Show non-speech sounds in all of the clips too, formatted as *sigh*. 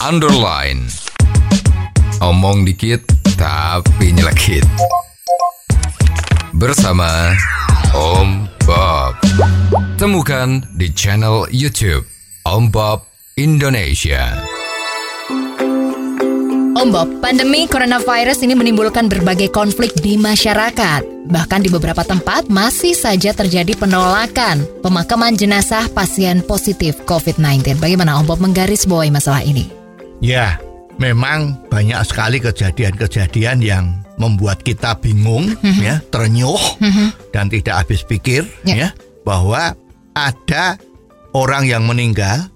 underline. Omong dikit tapi nyelekit. Bersama Om Bob. Temukan di channel YouTube Om Bob Indonesia. Om Bob, pandemi coronavirus ini menimbulkan berbagai konflik di masyarakat. Bahkan di beberapa tempat masih saja terjadi penolakan pemakaman jenazah pasien positif COVID-19. Bagaimana Om Bob menggarisbawahi masalah ini? Ya, memang banyak sekali kejadian-kejadian yang membuat kita bingung, ya, ternyuh dan tidak habis pikir, Ya. ya, bahwa ada orang yang meninggal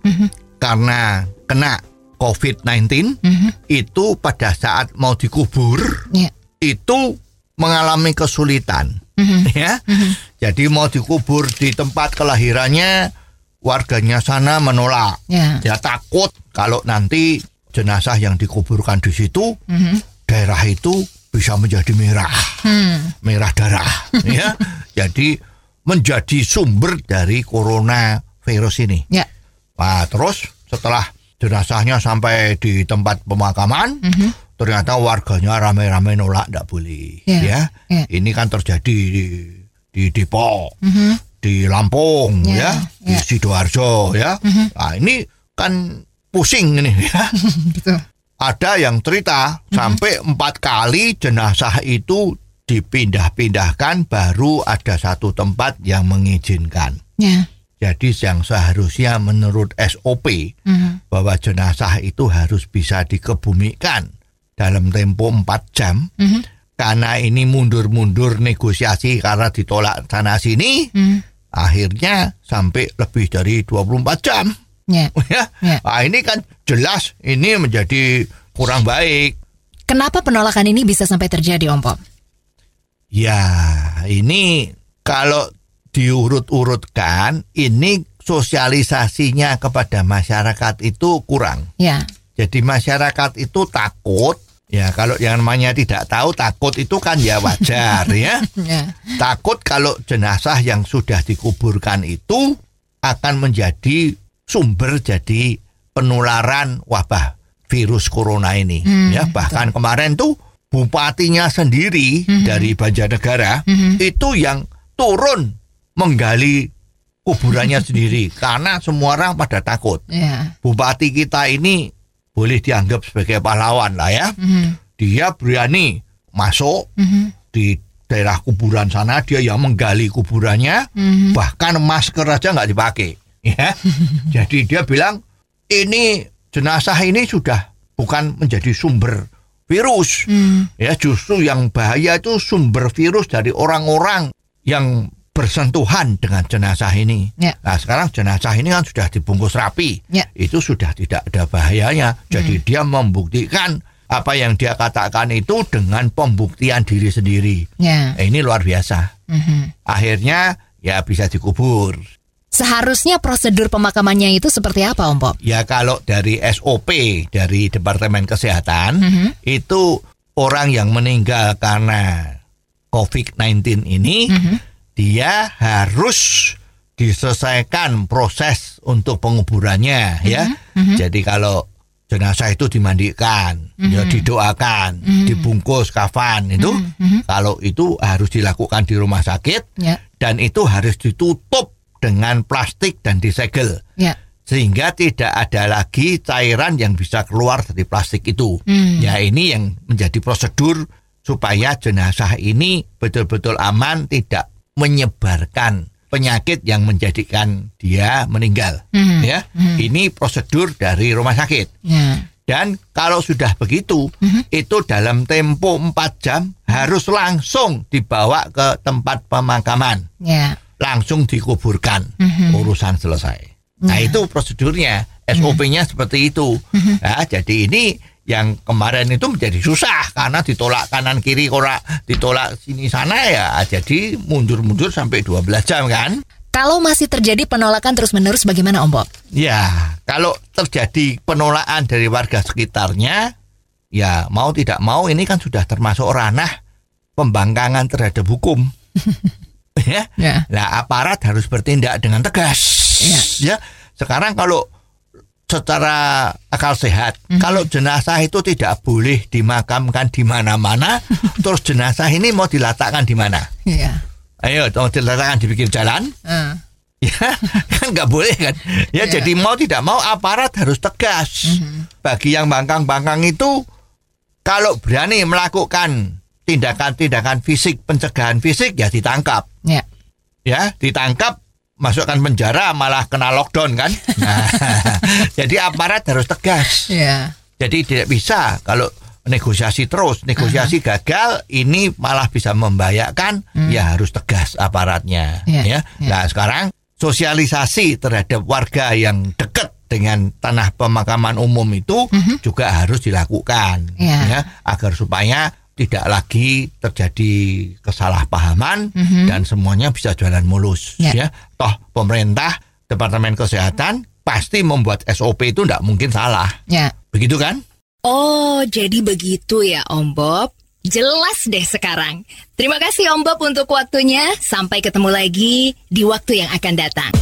karena kena COVID-19 itu pada saat mau dikubur Ya. itu mengalami kesulitan, ya. Jadi mau dikubur di tempat kelahirannya warganya sana menolak. Ya. Dia takut kalau nanti jenazah yang dikuburkan di situ daerah itu bisa menjadi merah, merah darah, *laughs* ya. Jadi menjadi sumber dari corona virus ini. Ya. Nah, terus setelah jenazahnya sampai di tempat pemakaman, ternyata warganya rame-rame nolak tidak boleh. Ya, Ya, ya. ini kan terjadi di, di Depok, di Lampung, Ya, ya, di ya. sidoarjo, ya. Nah, ini kan pusing ini, *laughs* ya. Ada yang cerita sampai empat kali jenazah itu dipindah-pindahkan, baru ada satu tempat yang mengizinkan. Ya. Jadi yang seharusnya menurut SOP Mhm. bahwa jenazah itu harus bisa dikebumikan dalam tempo 4 jam. Mhm. Karena ini mundur-mundur negosiasi karena ditolak sana sini, Mhm. akhirnya sampai lebih dari 24 jam. Ya. *laughs* Ya. Ya. Nah, ini kan jelas ini menjadi kurang baik. Kenapa penolakan ini bisa sampai terjadi Om Bob? Ya, ini kalau diurut-urutkan, ini sosialisasinya kepada masyarakat itu kurang. Ya. Jadi masyarakat itu takut, ya kalau yang namanya tidak tahu takut itu kan ya wajar *laughs* ya. Ya. Takut kalau jenazah yang sudah dikuburkan itu akan menjadi sumber jadi penularan wabah virus corona ini. ya bahkan kemarin tuh bupatinya sendiri dari Banjarnegara itu yang turun menggali kuburannya *laughs* sendiri karena semua orang pada takut. Ya. Bupati kita ini boleh dianggap sebagai pahlawan lah ya. Mhm. Dia berani masuk di daerah kuburan sana, dia yang menggali kuburannya, bahkan masker aja nggak dipakai. Ya, *laughs* jadi dia bilang ini jenazah ini sudah bukan menjadi sumber virus, ya justru yang bahaya itu sumber virus dari orang-orang yang bersentuhan dengan jenazah ini. Ya. Nah sekarang jenazah ini kan sudah dibungkus rapi, Ya. itu sudah tidak ada bahayanya. Jadi dia membuktikan apa yang dia katakan itu dengan pembuktian diri sendiri. Ya. Eh, ini luar biasa. Mhm. Akhirnya ya bisa dikubur. Seharusnya prosedur pemakamannya itu seperti apa Om Bob? Ya kalau dari SOP dari Departemen Kesehatan itu orang yang meninggal karena COVID-19 ini dia harus diselesaikan proses untuk penguburannya ya. Jadi kalau jenazah itu dimandikan, ya didoakan, dibungkus kafan itu kalau itu harus dilakukan di rumah sakit Ya. dan itu harus ditutup dengan plastik dan disegel Ya. sehingga tidak ada lagi cairan yang bisa keluar dari plastik itu. Ya ini yang menjadi prosedur supaya jenazah ini betul-betul aman, tidak menyebarkan penyakit yang menjadikan dia meninggal. Ya, ini prosedur dari rumah sakit. Ya. Dan kalau sudah begitu, itu dalam tempo 4 jam harus langsung dibawa ke tempat pemakaman Ya. Langsung dikuburkan urusan selesai. Nah itu prosedurnya SOP-nya seperti itu. Nah, jadi ini yang kemarin itu menjadi susah karena ditolak kanan kiri ora ditolak sini sana ya jadi mundur-mundur sampai 12 jam kan. Kalau masih terjadi penolakan terus-menerus bagaimana Om Bob? Ya, kalau terjadi penolakan dari warga sekitarnya ya mau tidak mau ini kan sudah termasuk ranah pembangkangan terhadap hukum. *laughs* *laughs* ya. Ya. Nah, aparat harus bertindak dengan tegas. Iya. Ya. Sekarang kalau secara akal sehat, kalau jenazah itu tidak boleh dimakamkan di mana-mana, *laughs* terus jenazah ini mau diletakkan di mana? Iya. Ayo, mau diletakkan di pinggir jalan? Eh, *laughs* Ya, kan nggak boleh kan? Ya, Iya. jadi mau tidak mau aparat harus tegas. Bagi yang bangkang-bangkang itu, kalau berani melakukan tindakan-tindakan fisik, pencegahan fisik, ya ditangkap. Ya. Ya, ditangkap, masukkan penjara, malah kena lockdown kan? Nah, *laughs* jadi aparat harus tegas. Ya. Jadi tidak bisa kalau negosiasi terus, negosiasi gagal, ini malah bisa membahayakan, ya harus tegas aparatnya. Iya, Ya. iya. Nah sekarang sosialisasi terhadap warga yang dekat dengan tanah pemakaman umum itu juga harus dilakukan, Iya. ya, agar supaya tidak lagi terjadi kesalahpahaman dan semuanya bisa jalan mulus. Iya. Ya, toh pemerintah, Departemen Kesehatan pasti membuat SOP itu tidak mungkin salah, Ya. begitu kan? Oh, jadi begitu ya Om Bob. Jelas deh sekarang. Terima kasih Om Bob untuk waktunya. Sampai ketemu lagi di waktu yang akan datang.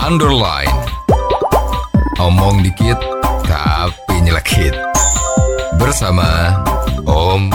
Underline. Omong dikit tapi nyelekit. Bersama Om